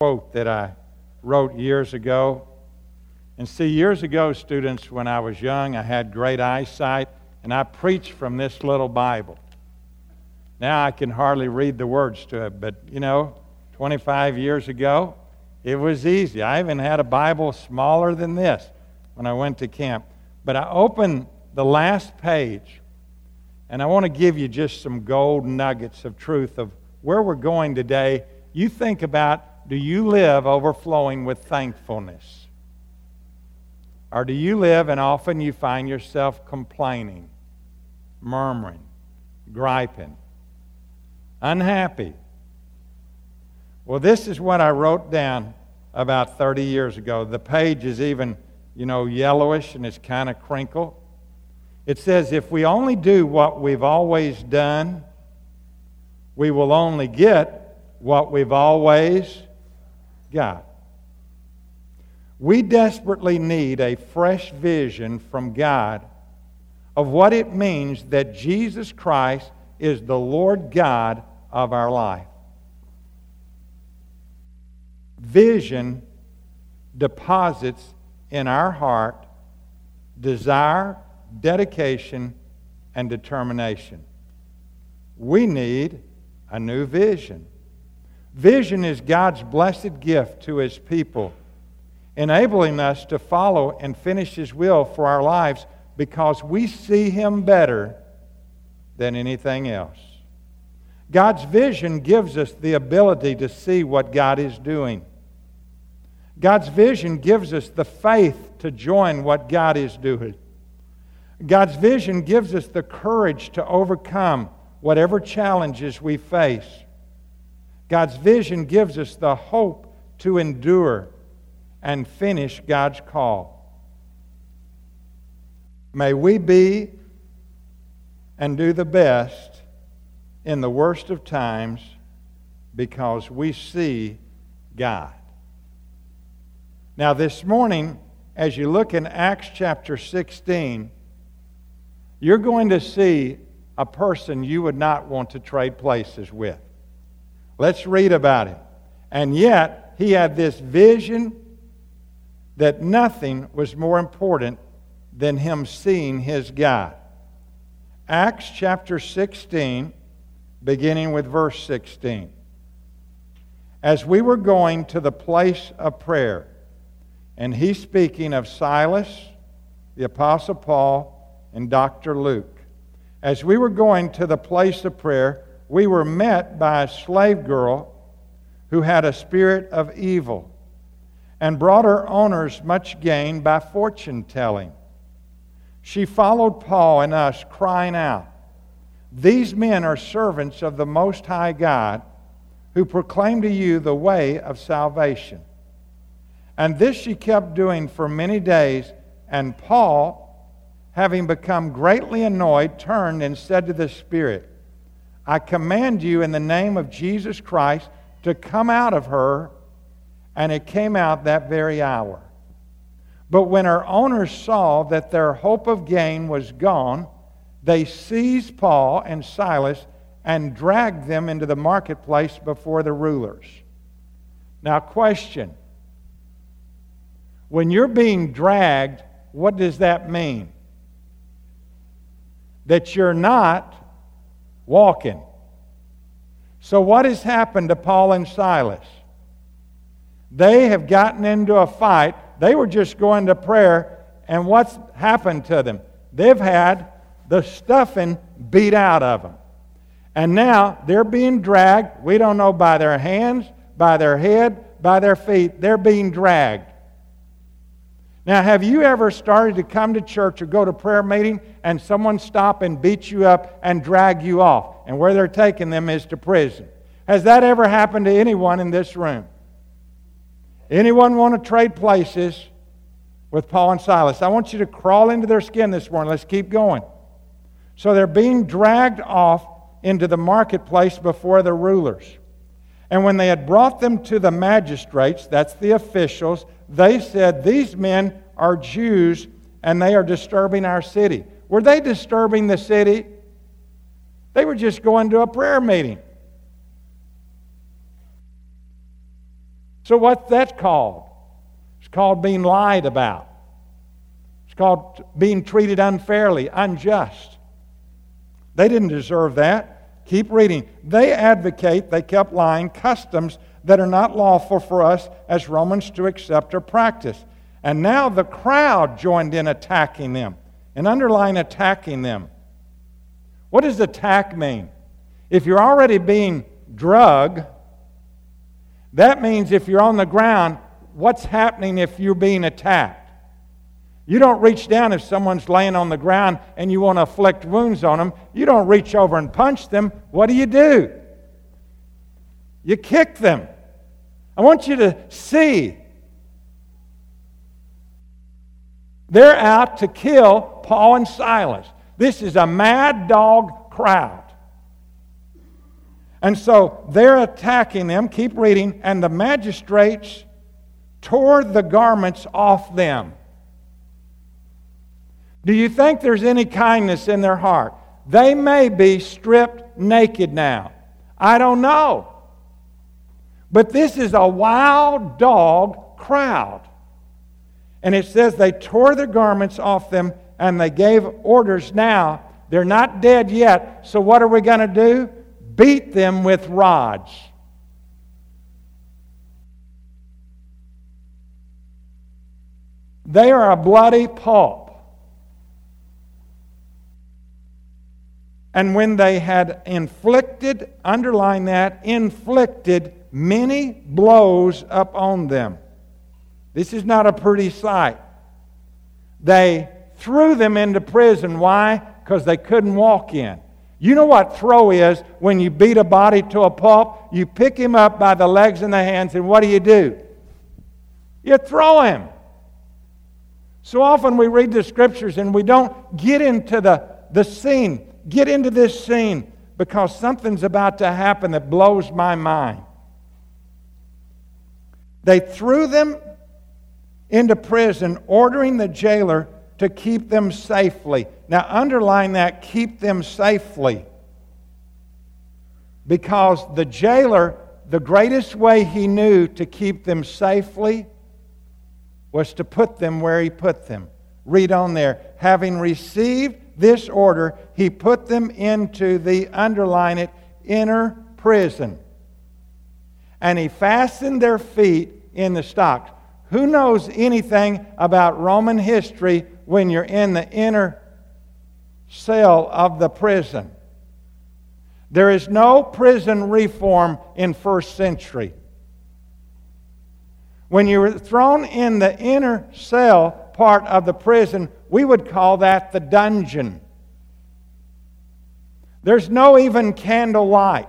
quote that I wrote years ago. And see, years ago, students, when I was young, I had great eyesight, and I preached from this little Bible. Now I can hardly read the words to it, but you know, 25 years ago, it was easy. I even had a Bible smaller than this when I went to camp. But I opened the last page, and I want to give you just some gold nuggets of truth of where we're going today. You think about do you live overflowing with thankfulness? Or do you live and often you find yourself complaining, murmuring, griping, unhappy? Well, this is what I wrote down about 30 years ago. The page is even, you know, yellowish and it's kind of crinkled. It says, if we only do what we've always done, we will only get what we've always got. We desperately need a fresh vision from God of what it means that Jesus Christ is the Lord God of our life. Vision deposits in our heart desire, dedication, and determination. We need a new vision. Vision is God's blessed gift to His people, enabling us to follow and finish His will for our lives because we see Him better than anything else. God's vision gives us the ability to see what God is doing. God's vision gives us the faith to join what God is doing. God's vision gives us the courage to overcome whatever challenges we face. God's vision gives us the hope to endure and finish God's call. May we be and do the best in the worst of times because we see God. Now, this morning, as you look in Acts chapter 16, you're going to see a person you would not want to trade places with. Let's read about him. And yet, he had this vision that nothing was more important than him seeing his God. Acts chapter 16, beginning with verse 16. As we were going to the place of prayer, and he's speaking of Silas, the Apostle Paul, and Dr. Luke. As we were going to the place of prayer, we were met by a slave girl who had a spirit of evil and brought her owners much gain by fortune telling. She followed Paul and us, crying out, These men are servants of the Most High God who proclaim to you the way of salvation. And this she kept doing for many days, and Paul, having become greatly annoyed, turned and said to the Spirit, I command you in the name of Jesus Christ to come out of her. And it came out that very hour. But when her owners saw that their hope of gain was gone, they seized Paul and Silas and dragged them into the marketplace before the rulers. Now, question when you're being dragged, what does that mean? That you're not walking. So, what has happened to Paul and Silas? They have gotten into a fight. They were just going to prayer, and what's happened to them? They've had the stuffing beat out of them. And now they're being dragged. We don't know by their hands, by their head, by their feet. They're being dragged. Now, have you ever started to come to church or go to prayer meeting and someone stop and beat you up and drag you off? And where they're taking them is to prison. Has that ever happened to anyone in this room? Anyone want to trade places with Paul and Silas? I want you to crawl into their skin this morning. Let's keep going. So they're being dragged off into the marketplace before the rulers. And when they had brought them to the magistrates, that's the officials, they said, These men are Jews and they are disturbing our city. Were they disturbing the city? They were just going to a prayer meeting. So, what's that called? It's called being lied about. It's called being treated unfairly, unjust. They didn't deserve that. Keep reading. They advocate, they kept lying, customs that are not lawful for us as Romans to accept or practice. And now the crowd joined in attacking them. And underline attacking them. What does attack mean? If you're already being drug, that means if you're on the ground, what's happening if you're being attacked? You don't reach down if someone's laying on the ground and you want to afflict wounds on them. You don't reach over and punch them. What do you do? You kick them. I want you to see. They're out to kill Paul and Silas. This is a mad dog crowd. And so they're attacking them. Keep reading. And the magistrates tore the garments off them. Do you think there's any kindness in their heart? They may be stripped naked now. I don't know. But this is a wild dog crowd. And it says they tore their garments off them and they gave orders now. They're not dead yet. So what are we going to do? Beat them with rods. They are a bloody pulp. And when they had inflicted, underline that, inflicted many blows upon them. This is not a pretty sight. They threw them into prison. Why? Because they couldn't walk in. You know what throw is when you beat a body to a pulp? You pick him up by the legs and the hands, and what do you do? You throw him. So often we read the scriptures and we don't get into the, the scene, get into this scene because something's about to happen that blows my mind. They threw them into prison, ordering the jailer to keep them safely. Now, underline that keep them safely. Because the jailer, the greatest way he knew to keep them safely was to put them where he put them. Read on there. Having received this order, he put them into the, underline it, inner prison. And he fastened their feet in the stocks. Who knows anything about Roman history when you're in the inner cell of the prison? There is no prison reform in first century. When you were thrown in the inner cell part of the prison, we would call that the dungeon. There's no even candlelight.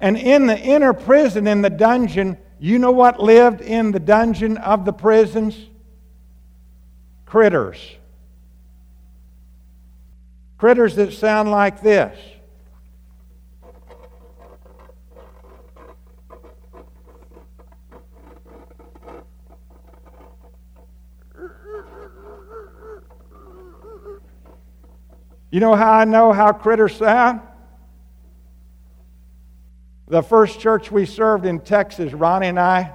And in the inner prison, in the dungeon, you know what lived in the dungeon of the prisons? Critters. Critters that sound like this. You know how I know how critters sound? The first church we served in Texas, Ronnie and I,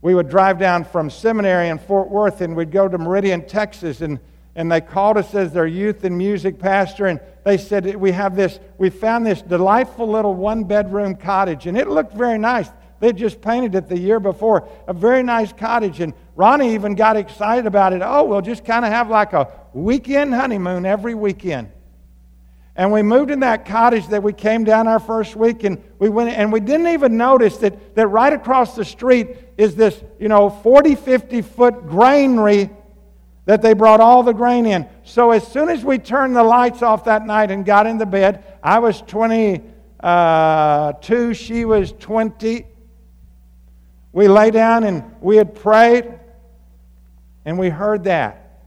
we would drive down from seminary in Fort Worth and we'd go to Meridian, Texas, and, and they called us as their youth and music pastor, and they said, We have this, we found this delightful little one bedroom cottage, and it looked very nice. They just painted it the year before. A very nice cottage. And Ronnie even got excited about it. Oh, we'll just kind of have like a weekend honeymoon every weekend. And we moved in that cottage that we came down our first week and we went and we didn't even notice that, that right across the street is this, you know, 40, 50 foot granary that they brought all the grain in. So as soon as we turned the lights off that night and got into bed, I was 22, uh, she was 20. We lay down and we had prayed, and we heard that.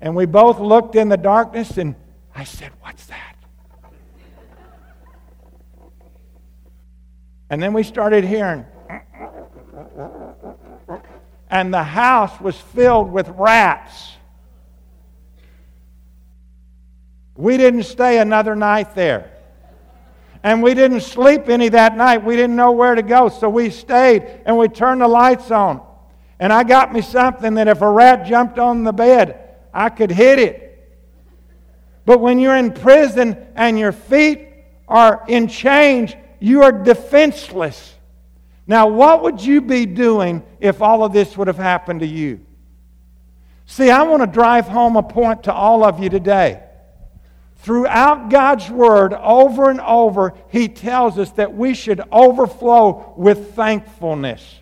And we both looked in the darkness, and I said, What's that? And then we started hearing, and the house was filled with rats. We didn't stay another night there. And we didn't sleep any that night. We didn't know where to go. So we stayed and we turned the lights on. And I got me something that if a rat jumped on the bed, I could hit it. But when you're in prison and your feet are in chains, you are defenseless. Now, what would you be doing if all of this would have happened to you? See, I want to drive home a point to all of you today. Throughout God's Word, over and over, He tells us that we should overflow with thankfulness.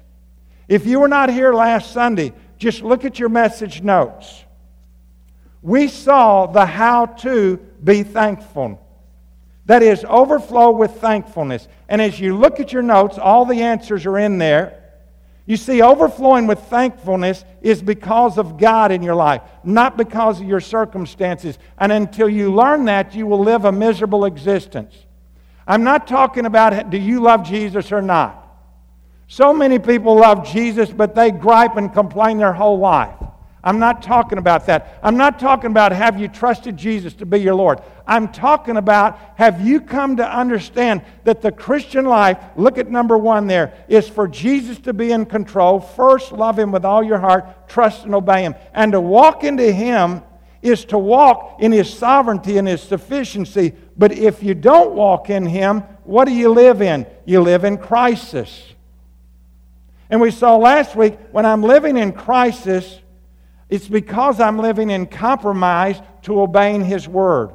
If you were not here last Sunday, just look at your message notes. We saw the how to be thankful. That is, overflow with thankfulness. And as you look at your notes, all the answers are in there. You see, overflowing with thankfulness is because of God in your life, not because of your circumstances. And until you learn that, you will live a miserable existence. I'm not talking about do you love Jesus or not. So many people love Jesus, but they gripe and complain their whole life. I'm not talking about that. I'm not talking about have you trusted Jesus to be your Lord. I'm talking about have you come to understand that the Christian life, look at number one there, is for Jesus to be in control. First, love Him with all your heart, trust and obey Him. And to walk into Him is to walk in His sovereignty and His sufficiency. But if you don't walk in Him, what do you live in? You live in crisis. And we saw last week when I'm living in crisis, it's because I'm living in compromise to obeying His Word.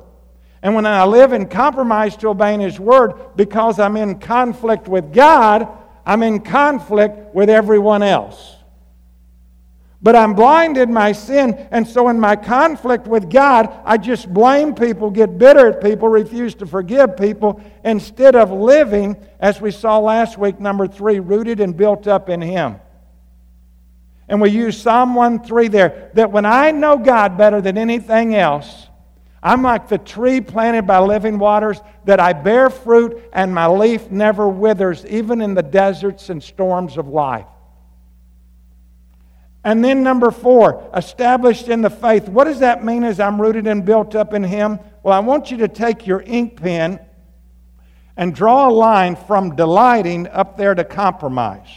And when I live in compromise to obeying His Word, because I'm in conflict with God, I'm in conflict with everyone else. But I'm blinded in my sin, and so in my conflict with God, I just blame people, get bitter at people, refuse to forgive people, instead of living, as we saw last week, number three, rooted and built up in Him. And we use Psalm 1 3 there that when I know God better than anything else, I'm like the tree planted by living waters, that I bear fruit and my leaf never withers, even in the deserts and storms of life. And then, number four, established in the faith. What does that mean as I'm rooted and built up in Him? Well, I want you to take your ink pen and draw a line from delighting up there to compromise.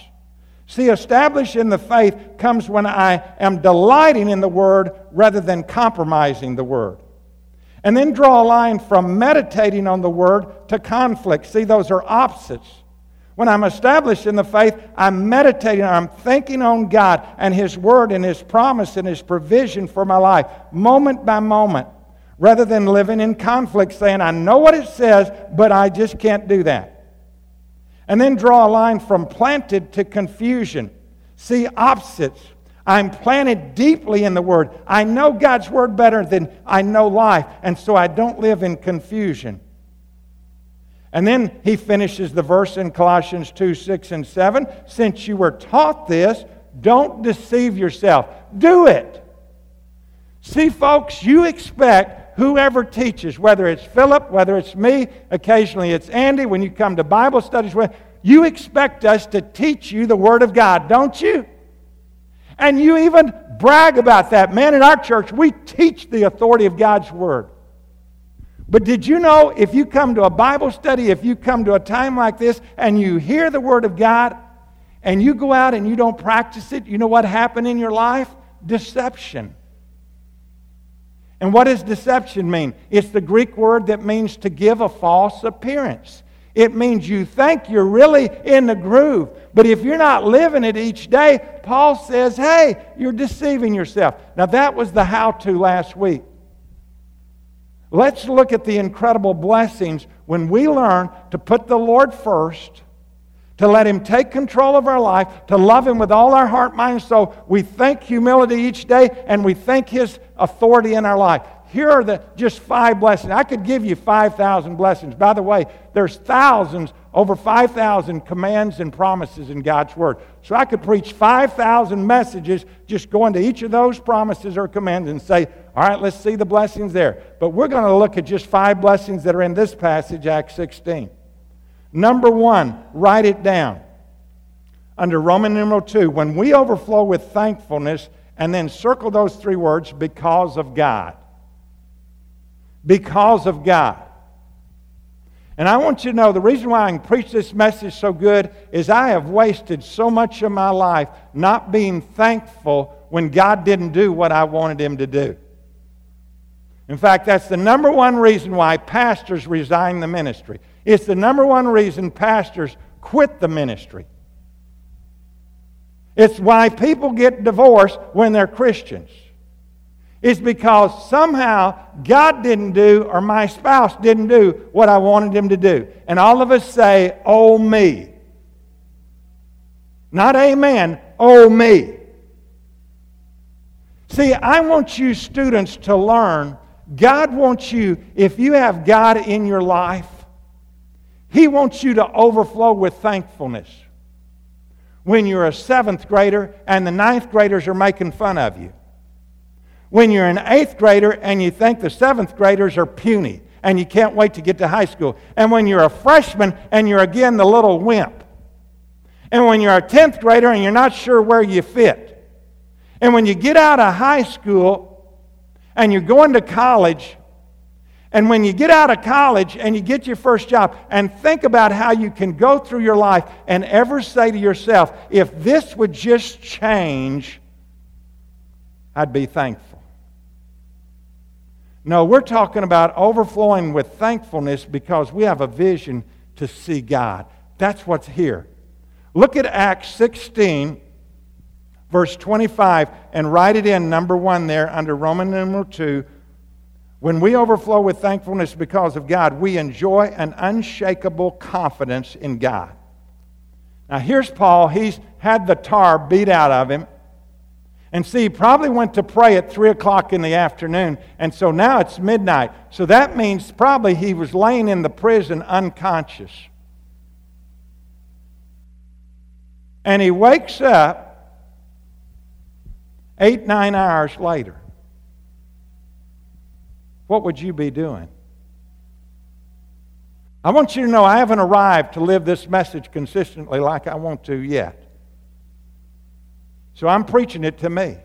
See, established in the faith comes when I am delighting in the Word rather than compromising the Word. And then draw a line from meditating on the Word to conflict. See, those are opposites. When I'm established in the faith, I'm meditating, I'm thinking on God and His Word and His promise and His provision for my life, moment by moment, rather than living in conflict, saying, I know what it says, but I just can't do that. And then draw a line from planted to confusion. See opposites. I'm planted deeply in the Word. I know God's Word better than I know life, and so I don't live in confusion. And then he finishes the verse in Colossians 2 6 and 7. Since you were taught this, don't deceive yourself. Do it. See, folks, you expect whoever teaches, whether it's Philip, whether it's me, occasionally it's Andy, when you come to Bible studies, you expect us to teach you the Word of God, don't you? And you even brag about that. Man, in our church, we teach the authority of God's Word. But did you know if you come to a Bible study, if you come to a time like this and you hear the Word of God and you go out and you don't practice it, you know what happened in your life? Deception. And what does deception mean? It's the Greek word that means to give a false appearance. It means you think you're really in the groove. But if you're not living it each day, Paul says, hey, you're deceiving yourself. Now, that was the how to last week. Let's look at the incredible blessings when we learn to put the Lord first to let Him take control of our life, to love Him with all our heart, mind, and soul. We thank humility each day, and we thank His authority in our life. Here are the just five blessings. I could give you 5,000 blessings. By the way, there's thousands, over 5,000 commands and promises in God's Word. So I could preach 5,000 messages, just go into each of those promises or commands and say, all right, let's see the blessings there. But we're going to look at just five blessings that are in this passage, Acts 16. Number one, write it down. Under Roman numeral 2, when we overflow with thankfulness, and then circle those three words, because of God. because of God. And I want you to know the reason why I can preach this message so good is I have wasted so much of my life not being thankful when God didn't do what I wanted Him to do. In fact, that's the number one reason why pastors resign the ministry. It's the number one reason pastors quit the ministry. It's why people get divorced when they're Christians It's because somehow God didn't do or my spouse didn't do what I wanted him to do. And all of us say, Oh, me. Not amen, oh, me. See, I want you students to learn God wants you, if you have God in your life, He wants you to overflow with thankfulness. When you're a seventh grader and the ninth graders are making fun of you when you're an eighth grader and you think the seventh graders are puny and you can't wait to get to high school. And when you're a freshman and you're again the little wimp. And when you're a 10th grader and you're not sure where you fit. And when you get out of high school and you're going to college, and when you get out of college and you get your first job, and think about how you can go through your life and ever say to yourself, if this would just change, I'd be thankful. No, we're talking about overflowing with thankfulness because we have a vision to see God. That's what's here. Look at Acts 16, verse 25, and write it in number one there under Roman numeral 2. When we overflow with thankfulness because of God, we enjoy an unshakable confidence in God. Now, here's Paul. He's had the tar beat out of him. And see, he probably went to pray at 3 o'clock in the afternoon. And so now it's midnight. So that means probably he was laying in the prison unconscious. And he wakes up eight, nine hours later. What would you be doing? I want you to know I haven't arrived to live this message consistently like I want to yet. So I'm preaching it to me.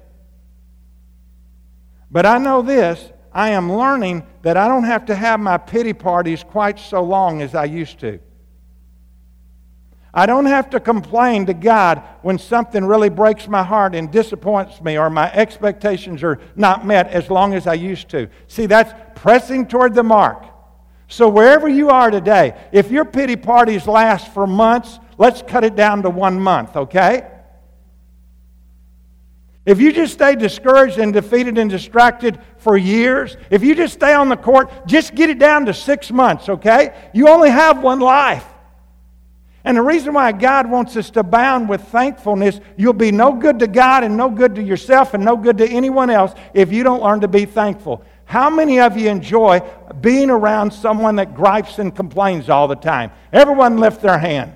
But I know this I am learning that I don't have to have my pity parties quite so long as I used to. I don't have to complain to God when something really breaks my heart and disappoints me or my expectations are not met as long as I used to. See, that's pressing toward the mark. So, wherever you are today, if your pity parties last for months, let's cut it down to one month, okay? If you just stay discouraged and defeated and distracted for years, if you just stay on the court, just get it down to six months, okay? You only have one life. And the reason why God wants us to abound with thankfulness, you'll be no good to God and no good to yourself and no good to anyone else if you don't learn to be thankful. How many of you enjoy being around someone that gripes and complains all the time? Everyone lift their hand.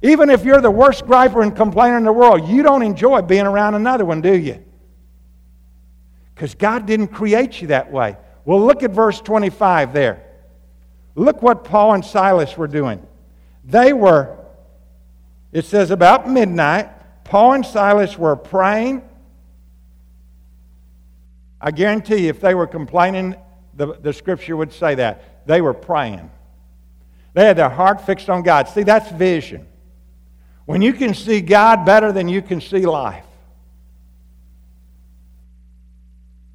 Even if you're the worst griper and complainer in the world, you don't enjoy being around another one, do you? Because God didn't create you that way. Well, look at verse 25 there. Look what Paul and Silas were doing. They were, it says about midnight, Paul and Silas were praying. I guarantee you, if they were complaining, the, the scripture would say that. They were praying. They had their heart fixed on God. See, that's vision. When you can see God better than you can see life.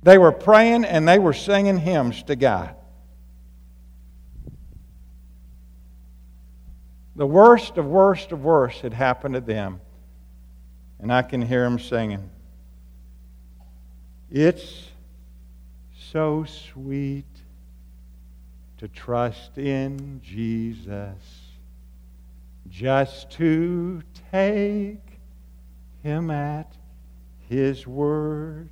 They were praying and they were singing hymns to God. The worst of worst of worst had happened to them. And I can hear them singing. It's so sweet to trust in Jesus just to take him at his word,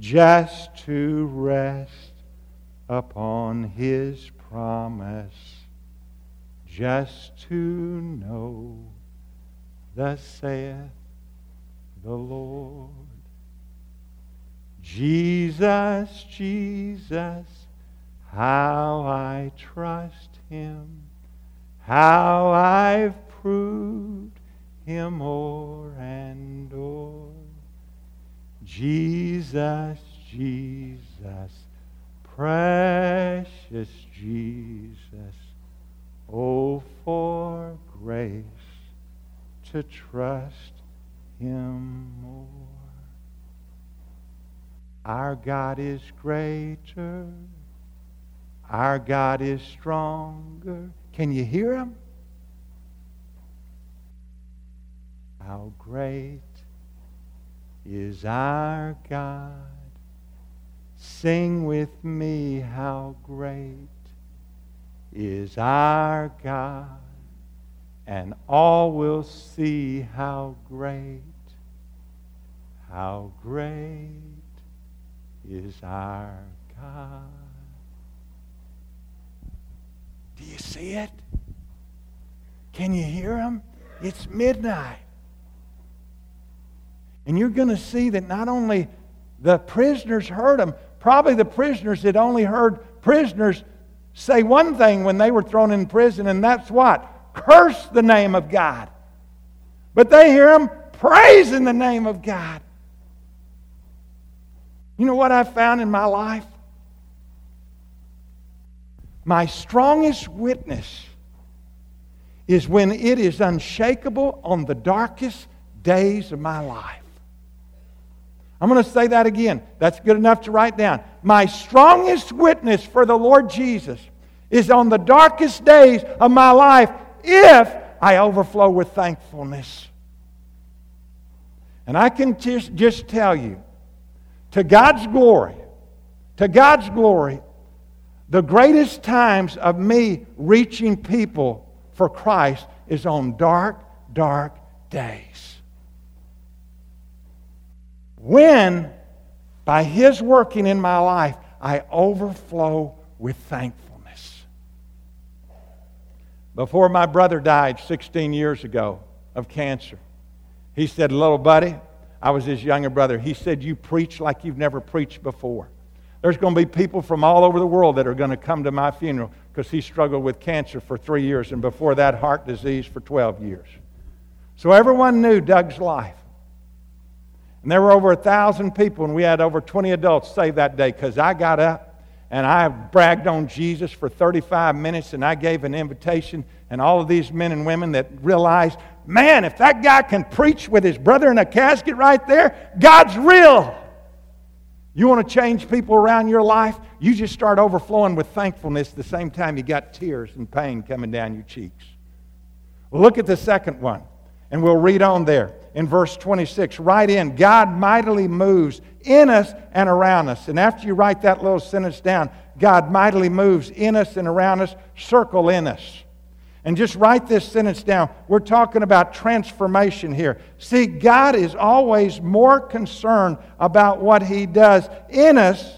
just to rest upon his promise, just to know, thus saith the Lord. Jesus, Jesus, how I trust him how I've proved him o'er and o'er. Jesus, Jesus, Precious Jesus, oh, for grace to trust him more. Our God is greater. Our God is stronger. Can you hear him? How great is our God. Sing with me, how great is our God. And all will see how great, how great is our God. Do you see it? Can you hear him? It's midnight. And you're going to see that not only the prisoners heard him, probably the prisoners had only heard prisoners say one thing when they were thrown in prison, and that's what? Curse the name of God. But they hear him praise in the name of God. You know what I've found in my life? My strongest witness is when it is unshakable on the darkest days of my life. I'm going to say that again. That's good enough to write down. My strongest witness for the Lord Jesus is on the darkest days of my life if I overflow with thankfulness. And I can just, just tell you, to God's glory, to God's glory, the greatest times of me reaching people for Christ is on dark, dark days when, by His working in my life, I overflow with thankfulness. Before my brother died 16 years ago of cancer, he said, Little buddy, I was his younger brother. He said, You preach like you've never preached before. There's going to be people from all over the world that are going to come to my funeral because he struggled with cancer for three years and before that, heart disease for 12 years. So everyone knew Doug's life. And there were over a thousand people, and we had over 20 adults saved that day because I got up and I bragged on Jesus for 35 minutes and I gave an invitation. And all of these men and women that realized, man, if that guy can preach with his brother in a casket right there, God's real. You want to change people around your life? You just start overflowing with thankfulness the same time you got tears and pain coming down your cheeks. Look at the second one, and we'll read on there in verse 26. Write in, God mightily moves in us and around us. And after you write that little sentence down, God mightily moves in us and around us, circle in us. And just write this sentence down. We're talking about transformation here. See, God is always more concerned about what He does in us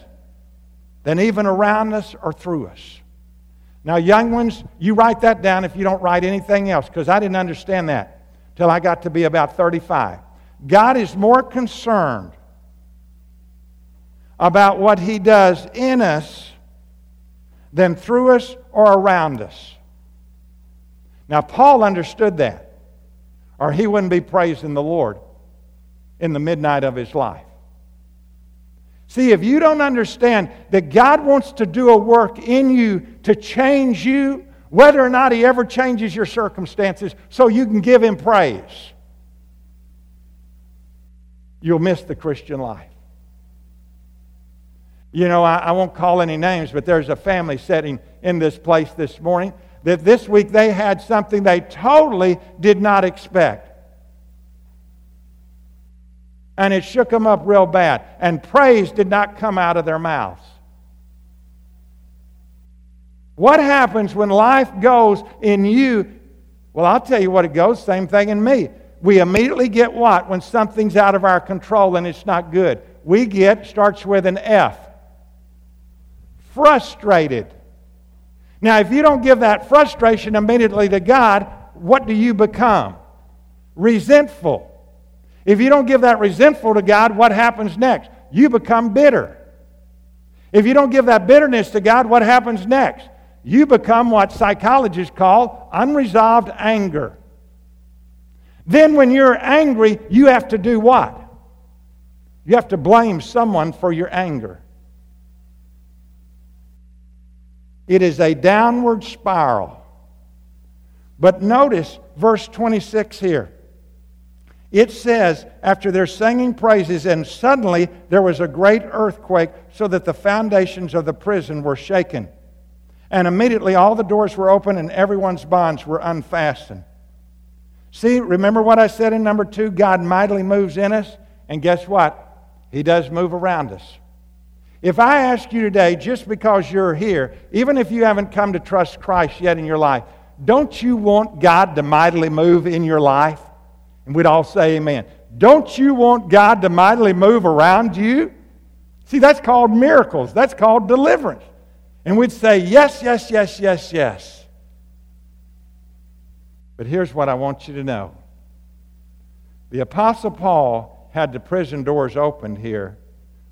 than even around us or through us. Now, young ones, you write that down if you don't write anything else, because I didn't understand that till I got to be about 35. God is more concerned about what He does in us than through us or around us. Now, Paul understood that, or he wouldn't be praising the Lord in the midnight of his life. See, if you don't understand that God wants to do a work in you to change you whether or not He ever changes your circumstances so you can give Him praise, you'll miss the Christian life. You know, I, I, won't call any names, but there's a family setting in this place this morning that this week they had something they totally did not expect. And it shook them up real bad. And praise did not come out of their mouths. What happens when life goes in you? Well, I'll tell you what it goes, same thing in me. We immediately get what? When something's out of our control and it's not good. We get, starts with an F. Frustrated. Now, if you don't give that frustration immediately to God, what do you become? Resentful. If you don't give that resentful to God, what happens next? You become bitter. If you don't give that bitterness to God, what happens next? You become what psychologists call unresolved anger. Then, when you're angry, you have to do what? You have to blame someone for your anger. It is a downward spiral. But notice verse 26 here. It says, after they're singing praises, and suddenly there was a great earthquake, so that the foundations of the prison were shaken. And immediately all the doors were open and everyone's bonds were unfastened. See, remember what I said in number two? God mightily moves in us, and guess what? He does move around us. If I ask you today, just because you're here, even if you haven't come to trust Christ yet in your life, don't you want God to mightily move in your life? And we'd all say amen. Don't you want God to mightily move around you? See, that's called miracles. That's called deliverance. And we'd say, yes, yes, yes, yes, yes. But here's what I want you to know the Apostle Paul had the prison doors opened here,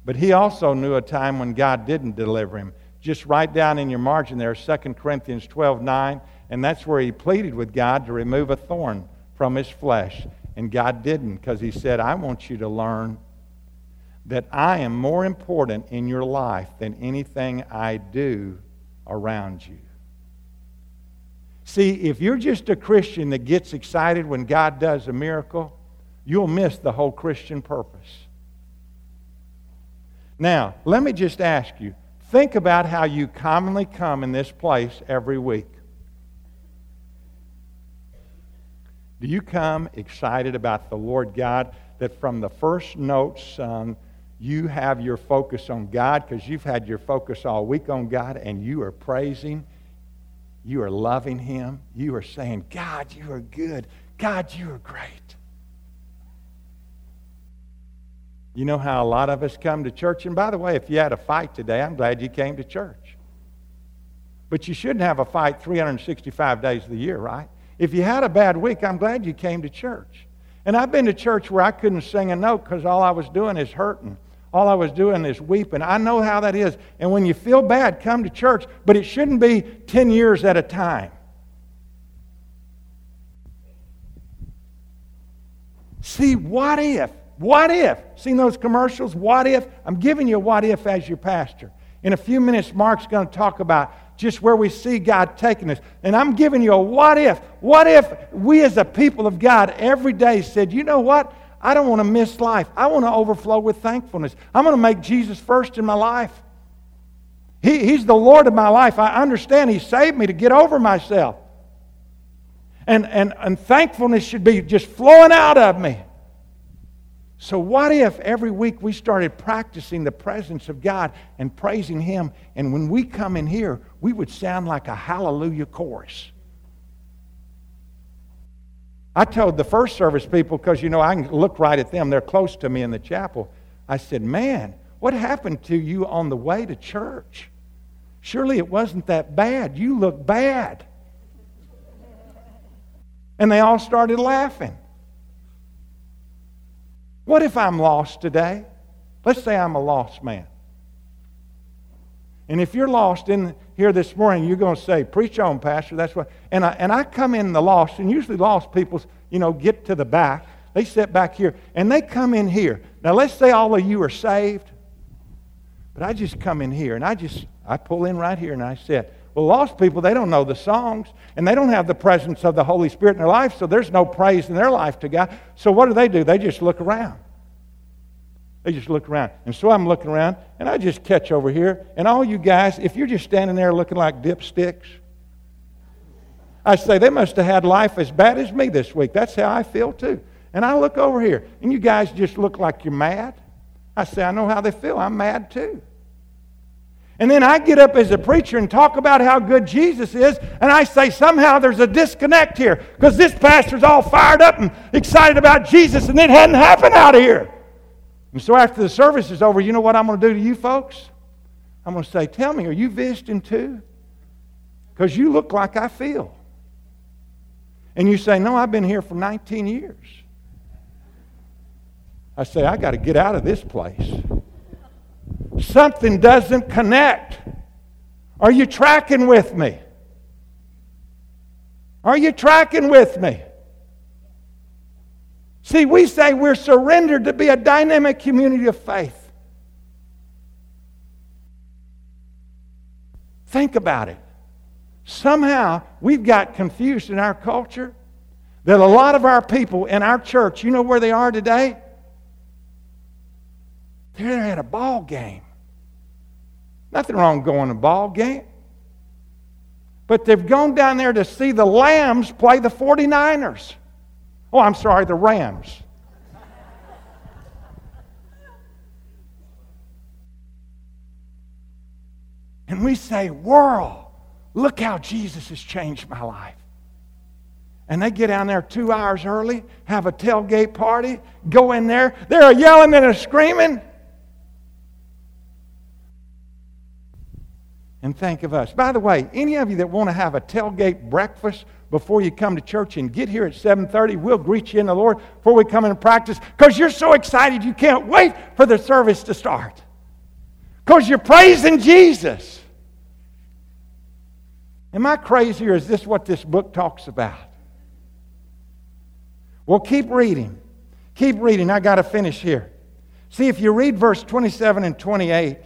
but he also knew a time when God didn't deliver him. Just write down in your margin there 2 Corinthians 12 9, and that's where he pleaded with God to remove a thorn from his flesh. And God didn't because he said, I want you to learn that I am more important in your life than anything I do around you. See, if you're just a Christian that gets excited when God does a miracle, you'll miss the whole Christian purpose. Now, let me just ask you think about how you commonly come in this place every week. Do you come excited about the Lord God that from the first note sung, you have your focus on God because you've had your focus all week on God and you are praising, you are loving Him, you are saying, God, you are good, God, you are great. You know how a lot of us come to church? And by the way, if you had a fight today, I'm glad you came to church. But you shouldn't have a fight 365 days of the year, right? If you had a bad week, I'm glad you came to church. And I've been to church where I couldn't sing a note because all I was doing is hurting. All I was doing is weeping. I know how that is. And when you feel bad, come to church, but it shouldn't be 10 years at a time. See, what if? What if? Seen those commercials? What if? I'm giving you a what if as your pastor. In a few minutes, Mark's going to talk about just where we see God taking us. And I'm giving you a what if. What if we as a people of God every day said, you know what? I don't want to miss life. I want to overflow with thankfulness. I'm going to make Jesus first in my life. He, he's the Lord of my life. I understand He saved me to get over myself. And, and, and thankfulness should be just flowing out of me. So, what if every week we started practicing the presence of God and praising Him, and when we come in here, we would sound like a hallelujah chorus? I told the first service people, because you know, I can look right at them, they're close to me in the chapel. I said, Man, what happened to you on the way to church? Surely it wasn't that bad. You look bad. And they all started laughing. What if I'm lost today? Let's say I'm a lost man. And if you're lost in here this morning, you're going to say, Preach on, Pastor. That's what. And I, and I come in the lost, and usually lost people, you know, get to the back. They sit back here, and they come in here. Now, let's say all of you are saved, but I just come in here, and I just, I pull in right here, and I said, well, lost people, they don't know the songs, and they don't have the presence of the Holy Spirit in their life, so there's no praise in their life to God. So what do they do? They just look around. They just look around. And so I'm looking around, and I just catch over here, and all you guys, if you're just standing there looking like dipsticks, I say, they must have had life as bad as me this week. That's how I feel too. And I look over here, and you guys just look like you're mad. I say, I know how they feel. I'm mad too. And then I get up as a preacher and talk about how good Jesus is, and I say somehow there's a disconnect here because this pastor's all fired up and excited about Jesus, and it hadn't happened out here. And so after the service is over, you know what I'm going to do to you folks? I'm going to say, Tell me, are you visiting too? Because you look like I feel. And you say, No, I've been here for 19 years. I say, I got to get out of this place something doesn't connect. Are you tracking with me? Are you tracking with me? See, we say we're surrendered to be a dynamic community of faith. Think about it. Somehow, we've got confused in our culture that a lot of our people in our church, you know where they are today? They're at a ball game. Nothing wrong going to a ball game. But they've gone down there to see the Lambs play the 49ers. Oh, I'm sorry, the Rams. and we say, World, look how Jesus has changed my life. And they get down there two hours early, have a tailgate party, go in there. They're yelling and screaming. and think of us. By the way, any of you that want to have a tailgate breakfast before you come to church and get here at 7:30, we'll greet you in the Lord before we come in and practice because you're so excited you can't wait for the service to start. Because you're praising Jesus. Am I crazy or is this what this book talks about? Well, keep reading. Keep reading. I got to finish here. See, if you read verse 27 and 28,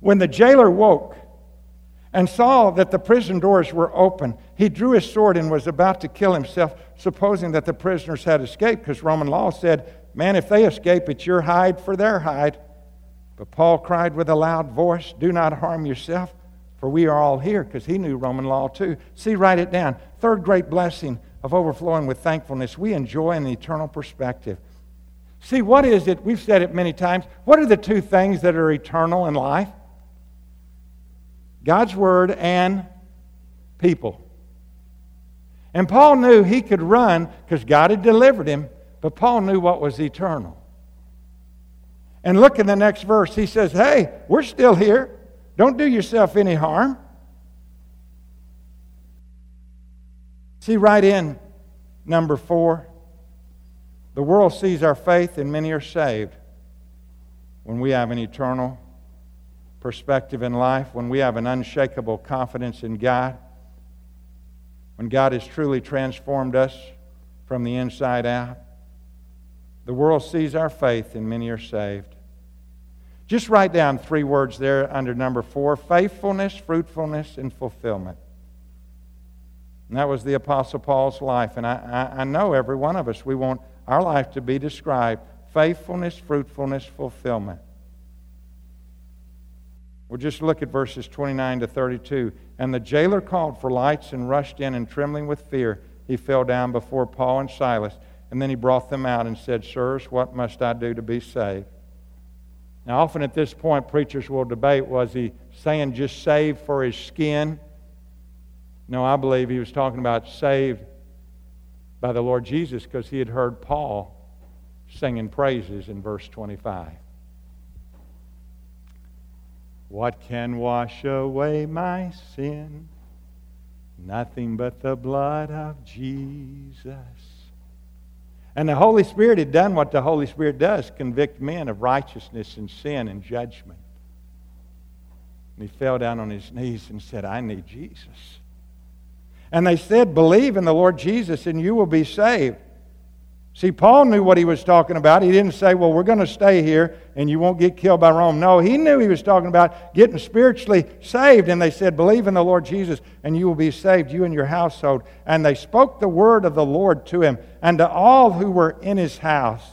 when the jailer woke and saw that the prison doors were open, he drew his sword and was about to kill himself, supposing that the prisoners had escaped, because Roman law said, Man, if they escape, it's your hide for their hide. But Paul cried with a loud voice, Do not harm yourself, for we are all here, because he knew Roman law too. See, write it down. Third great blessing of overflowing with thankfulness we enjoy an eternal perspective. See, what is it? We've said it many times. What are the two things that are eternal in life? God's Word and people. And Paul knew he could run because God had delivered him, but Paul knew what was eternal. And look in the next verse. He says, Hey, we're still here. Don't do yourself any harm. See, right in number four the world sees our faith and many are saved when we have an eternal perspective in life, when we have an unshakable confidence in God, when God has truly transformed us from the inside out, the world sees our faith and many are saved. Just write down three words there under number four faithfulness, fruitfulness, and fulfillment. And that was the Apostle Paul's life. And I, I, I know every one of us, we want our life to be described faithfulness, fruitfulness, fulfillment. We'll just look at verses 29 to 32. And the jailer called for lights and rushed in, and trembling with fear, he fell down before Paul and Silas. And then he brought them out and said, Sirs, what must I do to be saved? Now, often at this point, preachers will debate was he saying just saved for his skin? No, I believe he was talking about saved by the Lord Jesus because he had heard Paul singing praises in verse 25. What can wash away my sin? Nothing but the blood of Jesus. And the Holy Spirit had done what the Holy Spirit does convict men of righteousness and sin and judgment. And he fell down on his knees and said, I need Jesus. And they said, Believe in the Lord Jesus and you will be saved. See, Paul knew what he was talking about. He didn't say, Well, we're going to stay here and you won't get killed by Rome. No, he knew he was talking about getting spiritually saved. And they said, Believe in the Lord Jesus and you will be saved, you and your household. And they spoke the word of the Lord to him and to all who were in his house.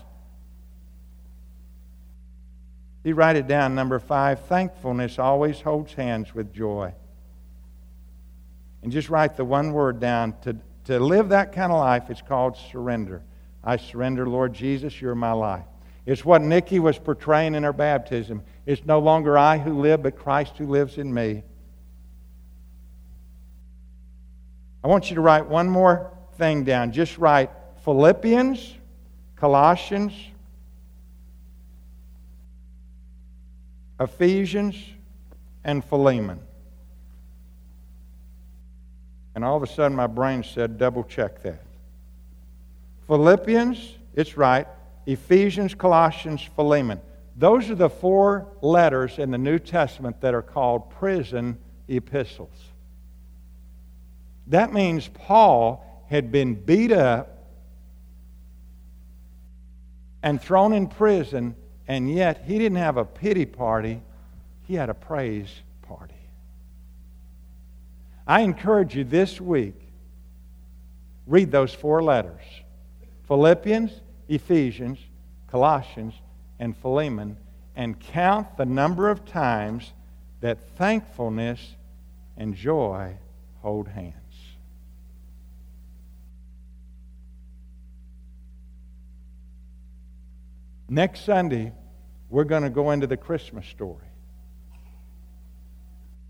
He write it down, number five thankfulness always holds hands with joy. And just write the one word down. To, to live that kind of life, it's called surrender. I surrender, Lord Jesus, you're my life. It's what Nikki was portraying in her baptism. It's no longer I who live, but Christ who lives in me. I want you to write one more thing down. Just write Philippians, Colossians, Ephesians, and Philemon. And all of a sudden, my brain said, double check that. Philippians, it's right. Ephesians, Colossians, Philemon. Those are the four letters in the New Testament that are called prison epistles. That means Paul had been beat up and thrown in prison, and yet he didn't have a pity party, he had a praise party. I encourage you this week, read those four letters Philippians, Ephesians, Colossians, and Philemon, and count the number of times that thankfulness and joy hold hands. Next Sunday, we're going to go into the Christmas story.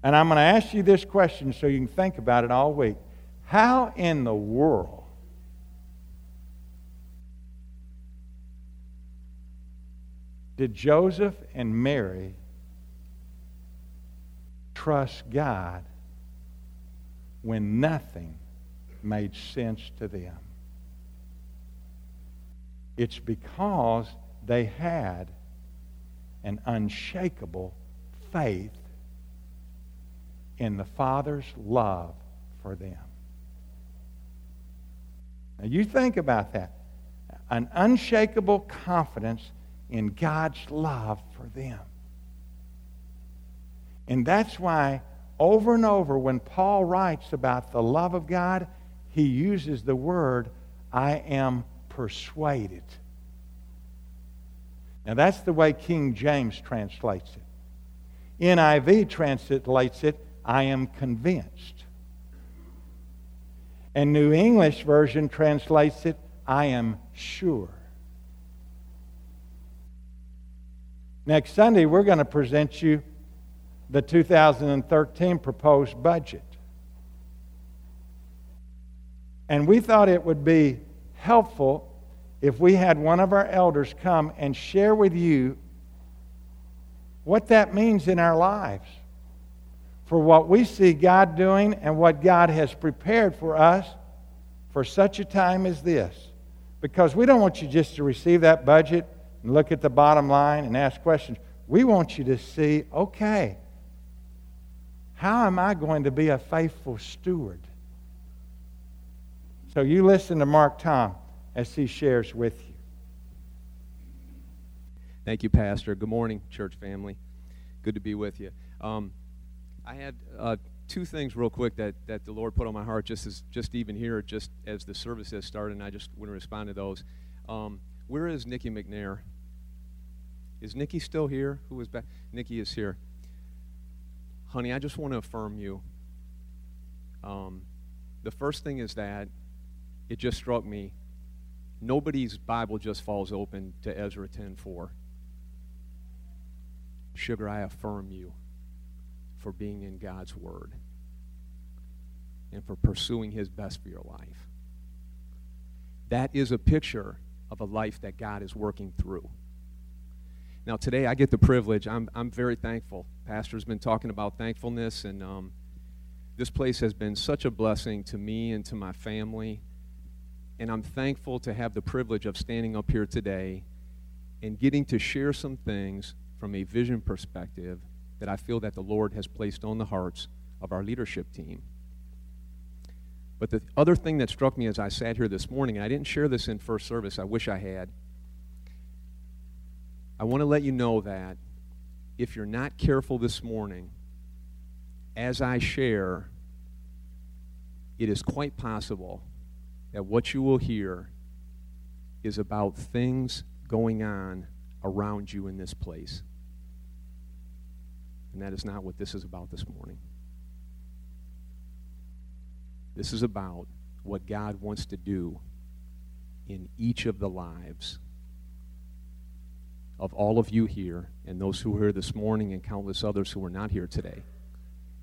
And I'm going to ask you this question so you can think about it all week. How in the world did Joseph and Mary trust God when nothing made sense to them? It's because they had an unshakable faith in the Father's love for them. Now, you think about that. An unshakable confidence in God's love for them. And that's why, over and over, when Paul writes about the love of God, he uses the word, I am persuaded. Now, that's the way King James translates it. NIV translates it, I am convinced. And New English Version translates it, I am sure. Next Sunday, we're going to present you the 2013 proposed budget. And we thought it would be helpful if we had one of our elders come and share with you what that means in our lives for what we see God doing and what God has prepared for us for such a time as this. Because we don't want you just to receive that budget and look at the bottom line and ask questions. We want you to see, okay, how am I going to be a faithful steward? So you listen to Mark Tom as he shares with you. Thank you, Pastor. Good morning, church family. Good to be with you. Um, I had uh, two things real quick that, that the Lord put on my heart just as just even here, just as the service has started, and I just want to respond to those. Um, where is Nikki McNair? Is Nikki still here? Who is back? Nikki is here. Honey, I just want to affirm you. Um, the first thing is that it just struck me nobody's Bible just falls open to Ezra 10:4. Sugar, I affirm you for being in God's Word and for pursuing His best for your life. That is a picture of a life that God is working through. Now, today I get the privilege. I'm, I'm very thankful. Pastor's been talking about thankfulness, and um, this place has been such a blessing to me and to my family. And I'm thankful to have the privilege of standing up here today and getting to share some things from a vision perspective that I feel that the Lord has placed on the hearts of our leadership team. But the other thing that struck me as I sat here this morning, and I didn't share this in first service, I wish I had. I want to let you know that if you're not careful this morning, as I share, it is quite possible that what you will hear is about things going on around you in this place. And that is not what this is about this morning. This is about what God wants to do in each of the lives of all of you here and those who are here this morning and countless others who are not here today.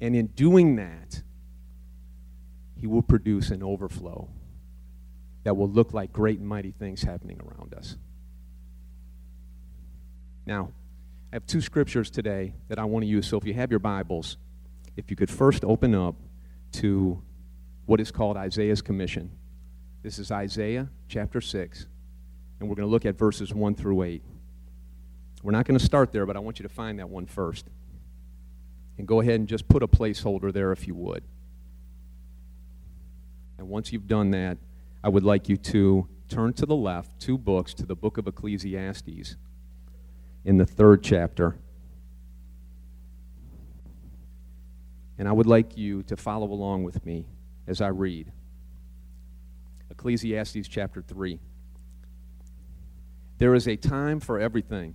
And in doing that, He will produce an overflow that will look like great and mighty things happening around us. Now, I have two scriptures today that I want to use. So if you have your Bibles, if you could first open up to what is called Isaiah's Commission. This is Isaiah chapter 6, and we're going to look at verses 1 through 8. We're not going to start there, but I want you to find that one first. And go ahead and just put a placeholder there if you would. And once you've done that, I would like you to turn to the left two books to the book of Ecclesiastes in the third chapter. And I would like you to follow along with me as I read. Ecclesiastes chapter 3. There is a time for everything,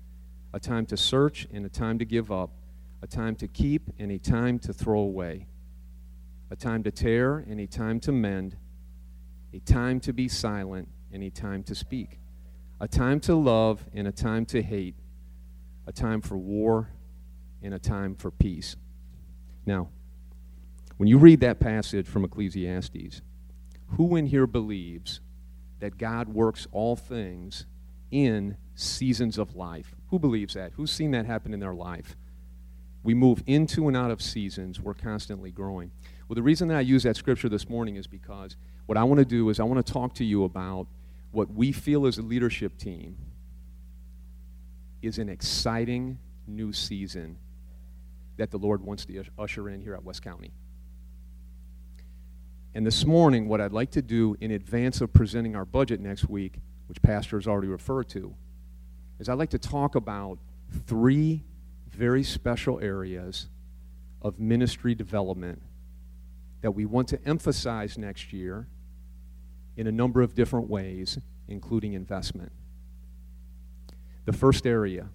a time to search and a time to give up, a time to keep and a time to throw away, a time to tear and a time to mend, a time to be silent and a time to speak, a time to love and a time to hate, a time for war and a time for peace. Now, when you read that passage from Ecclesiastes, who in here believes that God works all things in seasons of life? Who believes that? Who's seen that happen in their life? We move into and out of seasons. We're constantly growing. Well, the reason that I use that scripture this morning is because what I want to do is I want to talk to you about what we feel as a leadership team is an exciting new season that the Lord wants to usher in here at West County. And this morning, what I'd like to do in advance of presenting our budget next week, which Pastor has already referred to, is I'd like to talk about three very special areas of ministry development that we want to emphasize next year in a number of different ways, including investment. The first area,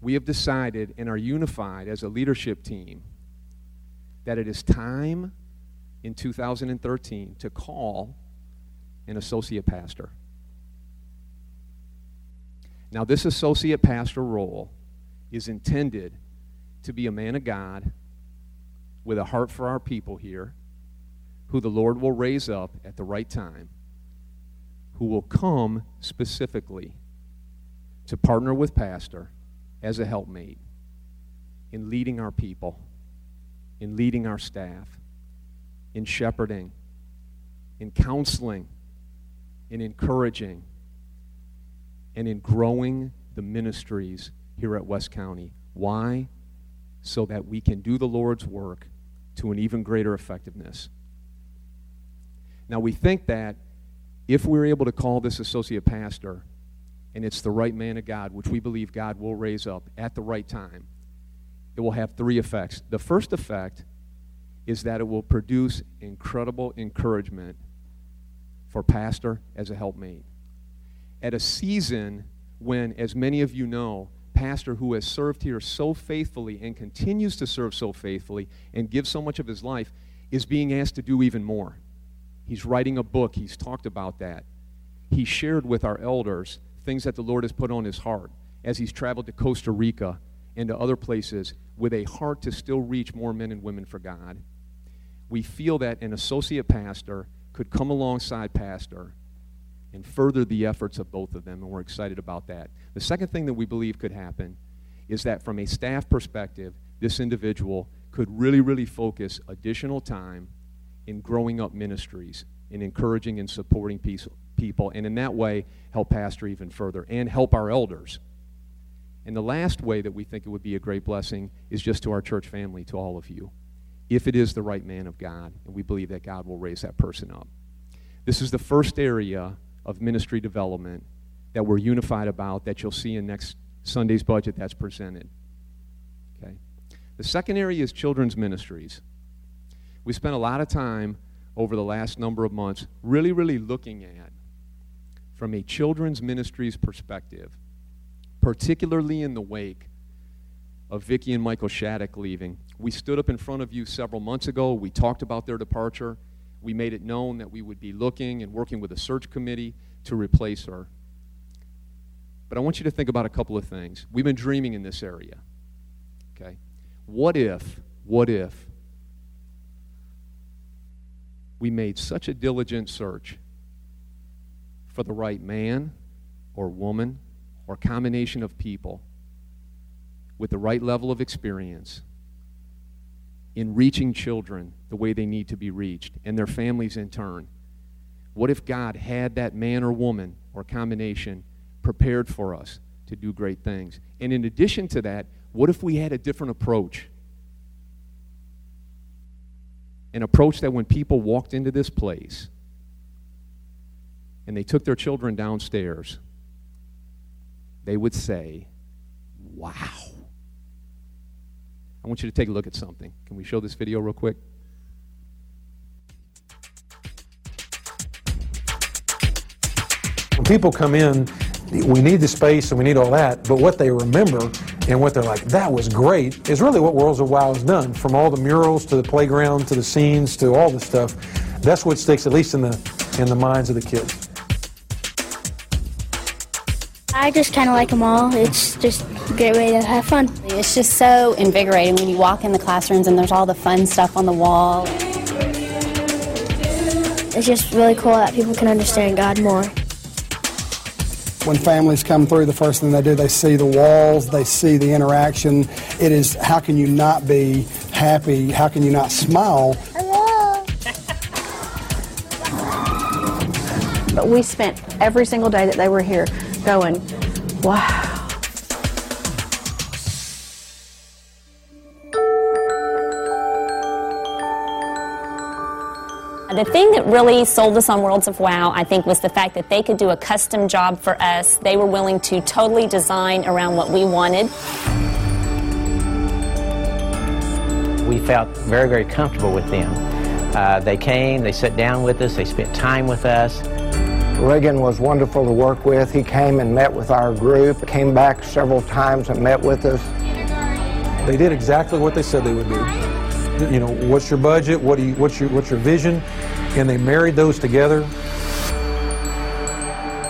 we have decided and are unified as a leadership team that it is time in 2013 to call an associate pastor. Now, this associate pastor role is intended to be a man of God with a heart for our people here, who the Lord will raise up at the right time, who will come specifically to partner with Pastor as a helpmate in leading our people, in leading our staff in shepherding, in counseling, in encouraging, and in growing the ministries here at West County. Why? So that we can do the Lord's work to an even greater effectiveness. Now, we think that if we're able to call this associate pastor and it's the right man of God, which we believe God will raise up at the right time, it will have three effects. The first effect is that it will produce incredible encouragement for pastor as a helpmate. At a season when, as many of you know, pastor who has served here so faithfully and continues to serve so faithfully and give so much of his life is being asked to do even more. He's writing a book, he's talked about that. He shared with our elders things that the Lord has put on his heart as he's traveled to Costa Rica and to other places with a heart to still reach more men and women for God we feel that an associate pastor could come alongside pastor and further the efforts of both of them, and we're excited about that. The second thing that we believe could happen is that from a staff perspective, this individual could really, really focus additional time in growing up ministries, in encouraging and supporting people, and in that way help pastor even further and help our elders. And the last way that we think it would be a great blessing is just to our church family, to all of you if it is the right man of God, and we believe that God will raise that person up. This is the first area of ministry development that we're unified about that you'll see in next Sunday's budget that's presented. Okay. The second area is children's ministries. We spent a lot of time over the last number of months really, really looking at, from a children's ministries perspective, particularly in the wake of Vicki and Michael Shattuck leaving. We stood up in front of you several months ago. We talked about their departure. We made it known that we would be looking and working with a search committee to replace her. But I want you to think about a couple of things. We've been dreaming in this area. Okay? What if, what if we made such a diligent search for the right man or woman or combination of people with the right level of experience in reaching children the way they need to be reached and their families in turn? What if God had that man or woman or combination prepared for us to do great things? And in addition to that, what if we had a different approach? An approach that when people walked into this place and they took their children downstairs, they would say, Wow. I want you to take a look at something. Can we show this video real quick? When people come in, we need the space and we need all that, but what they remember and what they're like, that was great, is really what Worlds of Wow has done. From all the murals to the playground to the scenes to all the stuff, that's what sticks, at least in the, in the minds of the kids. I just kind of like them all. It's just a great way to have fun. It's just so invigorating when you walk in the classrooms and there's all the fun stuff on the wall. It's just really cool that people can understand God more. When families come through, the first thing they do, they see the walls, they see the interaction. It is how can you not be happy? How can you not smile? Hello. But we spent every single day that they were here going, wow. The thing that really sold us on Worlds of Wow, I think, was the fact that they could do a custom job for us. They were willing to totally design around what we wanted. We felt very, very comfortable with them. Uh, they came, they sat down with us, they spent time with us. Reagan was wonderful to work with. He came and met with our group, came back several times and met with us. They did exactly what they said they would do. You know, what's your budget? What do you, what's your what's your vision? And they married those together.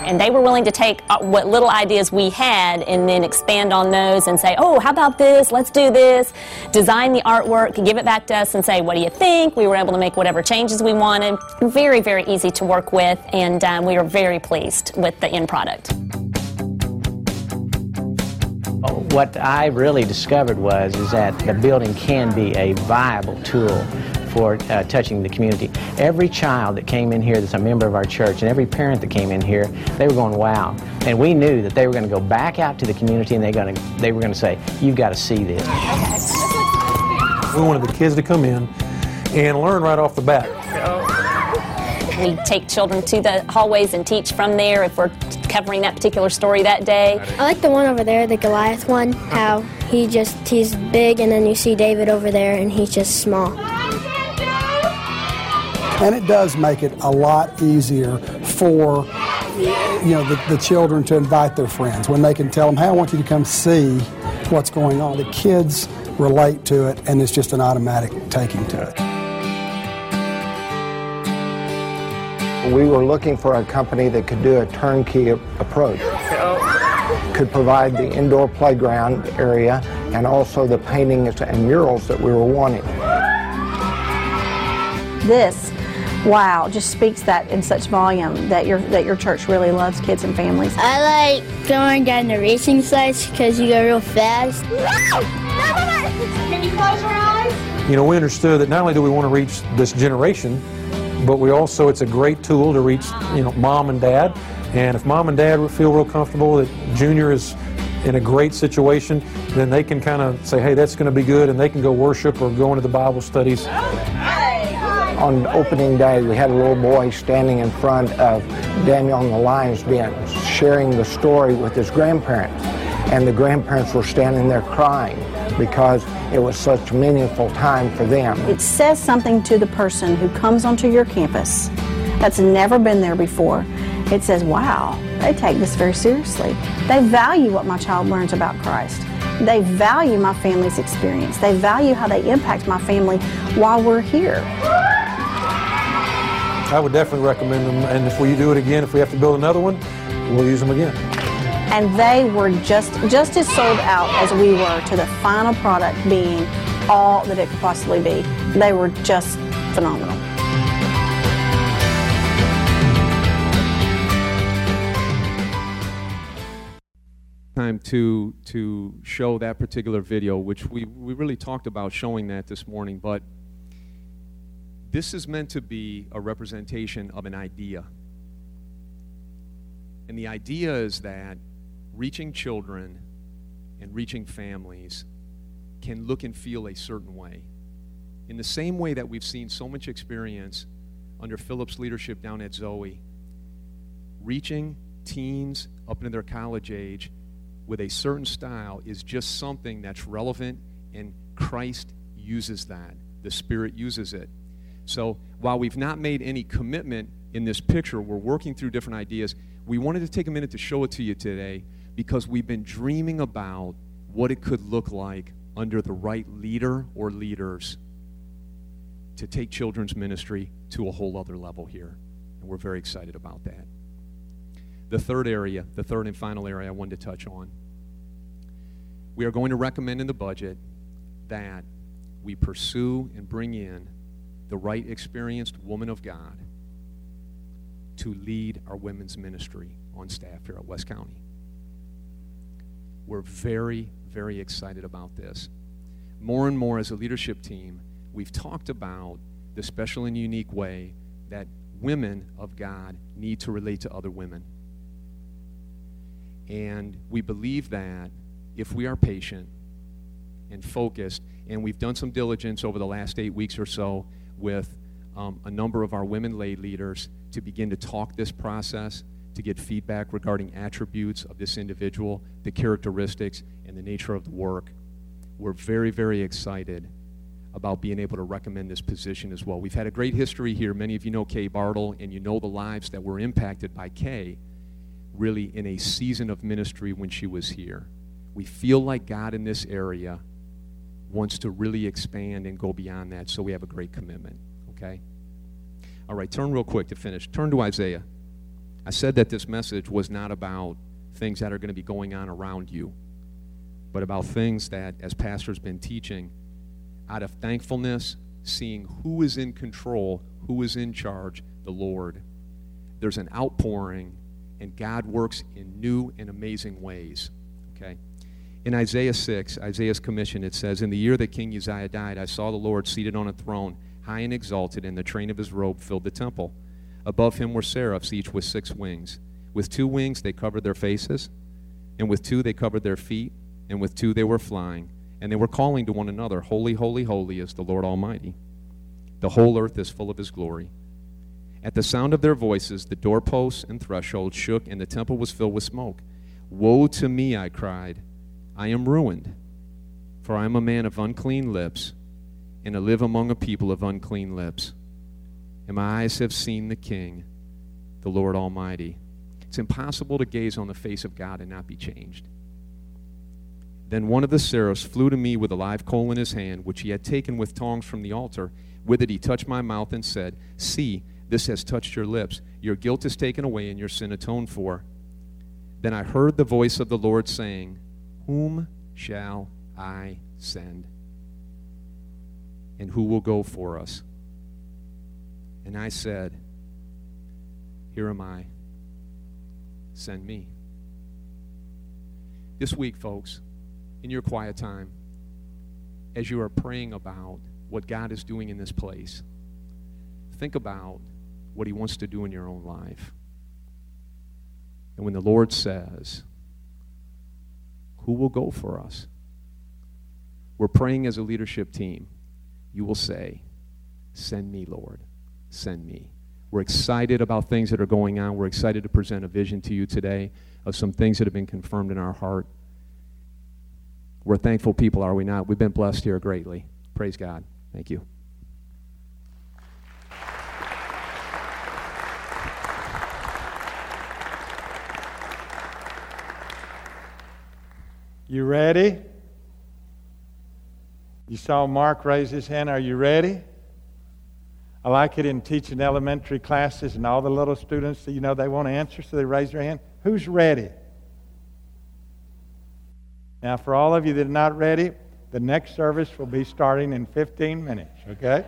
And they were willing to take uh, what little ideas we had and then expand on those and say, oh, how about this? Let's do this. Design the artwork, give it back to us and say, what do you think? We were able to make whatever changes we wanted. Very, very easy to work with, and um, we were very pleased with the end product. What I really discovered was is that the building can be a viable tool for uh, touching the community. Every child that came in here that's a member of our church and every parent that came in here, they were going, wow. And we knew that they were going to go back out to the community and they, going to, they were going to say, you've got to see this. We wanted the kids to come in and learn right off the bat. We take children to the hallways and teach from there if we're covering that particular story that day. I like the one over there, the Goliath one, how he just, he's big and then you see David over there and he's just small. And it does make it a lot easier for you know the, the children to invite their friends when they can tell them, hey, I want you to come see what's going on. The kids relate to it and it's just an automatic taking to it. We were looking for a company that could do a turnkey approach. Could provide the indoor playground area and also the paintings and murals that we were wanting. This, wow, just speaks that in such volume that your that your church really loves kids and families. I like going down the racing slides because you go real fast. Can you close your eyes? You know, we understood that not only do we want to reach this generation, but we also it's a great tool to reach you know mom and dad. And if mom and dad feel real comfortable that Junior is in a great situation, then they can kind of say, hey, that's going to be good, and they can go worship or go into the Bible studies. Oh, On opening day, we had a little boy standing in front of Daniel in the lion's den, sharing the story with his grandparents. And the grandparents were standing there crying because it was such a meaningful time for them. It says something to the person who comes onto your campus that's never been there before. It says, wow, they take this very seriously. They value what my child learns about Christ. They value my family's experience. They value how they impact my family while we're here. I would definitely recommend them. And if we do it again, if we have to build another one, we'll use them again. And they were just just as sold out as we were to the final product being all that it could possibly be. They were just phenomenal. time to to show that particular video, which we, we really talked about showing that this morning, but this is meant to be a representation of an idea. And the idea is that reaching children and reaching families can look and feel a certain way. In the same way that we've seen so much experience under Philip's leadership down at Zoe, reaching teens up into their college age with a certain style is just something that's relevant, and Christ uses that. The Spirit uses it. So while we've not made any commitment in this picture, we're working through different ideas. We wanted to take a minute to show it to you today because we've been dreaming about what it could look like under the right leader or leaders to take children's ministry to a whole other level here. And we're very excited about that. The third area, the third and final area I wanted to touch on. We are going to recommend in the budget that we pursue and bring in the right experienced woman of God to lead our women's ministry on staff here at West County. We're very, very excited about this. More and more as a leadership team, we've talked about the special and unique way that women of God need to relate to other women. And we believe that if we are patient and focused, and we've done some diligence over the last eight weeks or so with um, a number of our women lay leaders to begin to talk this process, to get feedback regarding attributes of this individual, the characteristics, and the nature of the work. We're very, very excited about being able to recommend this position as well. We've had a great history here. Many of you know Kay Bartle, and you know the lives that were impacted by Kay really in a season of ministry when she was here. We feel like God in this area wants to really expand and go beyond that, so we have a great commitment, okay? All right, turn real quick to finish. Turn to Isaiah. I said that this message was not about things that are going to be going on around you, but about things that, as pastor's been teaching, out of thankfulness, seeing who is in control, who is in charge, the Lord. There's an outpouring and God works in new and amazing ways. Okay? In Isaiah 6, Isaiah's commission, it says, In the year that King Uzziah died, I saw the Lord seated on a throne, high and exalted, and the train of his robe filled the temple. Above him were seraphs, each with six wings. With two wings they covered their faces, and with two they covered their feet, and with two they were flying. And they were calling to one another, Holy, holy, holy is the Lord Almighty. The whole earth is full of his glory. At the sound of their voices, the doorposts and thresholds shook, and the temple was filled with smoke. Woe to me, I cried. I am ruined, for I am a man of unclean lips, and I live among a people of unclean lips. And my eyes have seen the King, the Lord Almighty. It's impossible to gaze on the face of God and not be changed. Then one of the seraphs flew to me with a live coal in his hand, which he had taken with tongs from the altar. With it he touched my mouth and said, See, this has touched your lips. Your guilt is taken away and your sin atoned for. Then I heard the voice of the Lord saying, Whom shall I send? And who will go for us? And I said, Here am I. Send me. This week, folks, in your quiet time, as you are praying about what God is doing in this place, think about what He wants to do in your own life. And when the Lord says, Who will go for us? We're praying as a leadership team. You will say, Send me, Lord. Send me. We're excited about things that are going on. We're excited to present a vision to you today of some things that have been confirmed in our heart. We're thankful people, are we not? We've been blessed here greatly. Praise God. Thank you. You ready? You saw Mark raise his hand. Are you ready? I like it in teaching elementary classes and all the little students, you know, they want to answer, so they raise their hand. Who's ready? Now, for all of you that are not ready, the next service will be starting in 15 minutes, okay?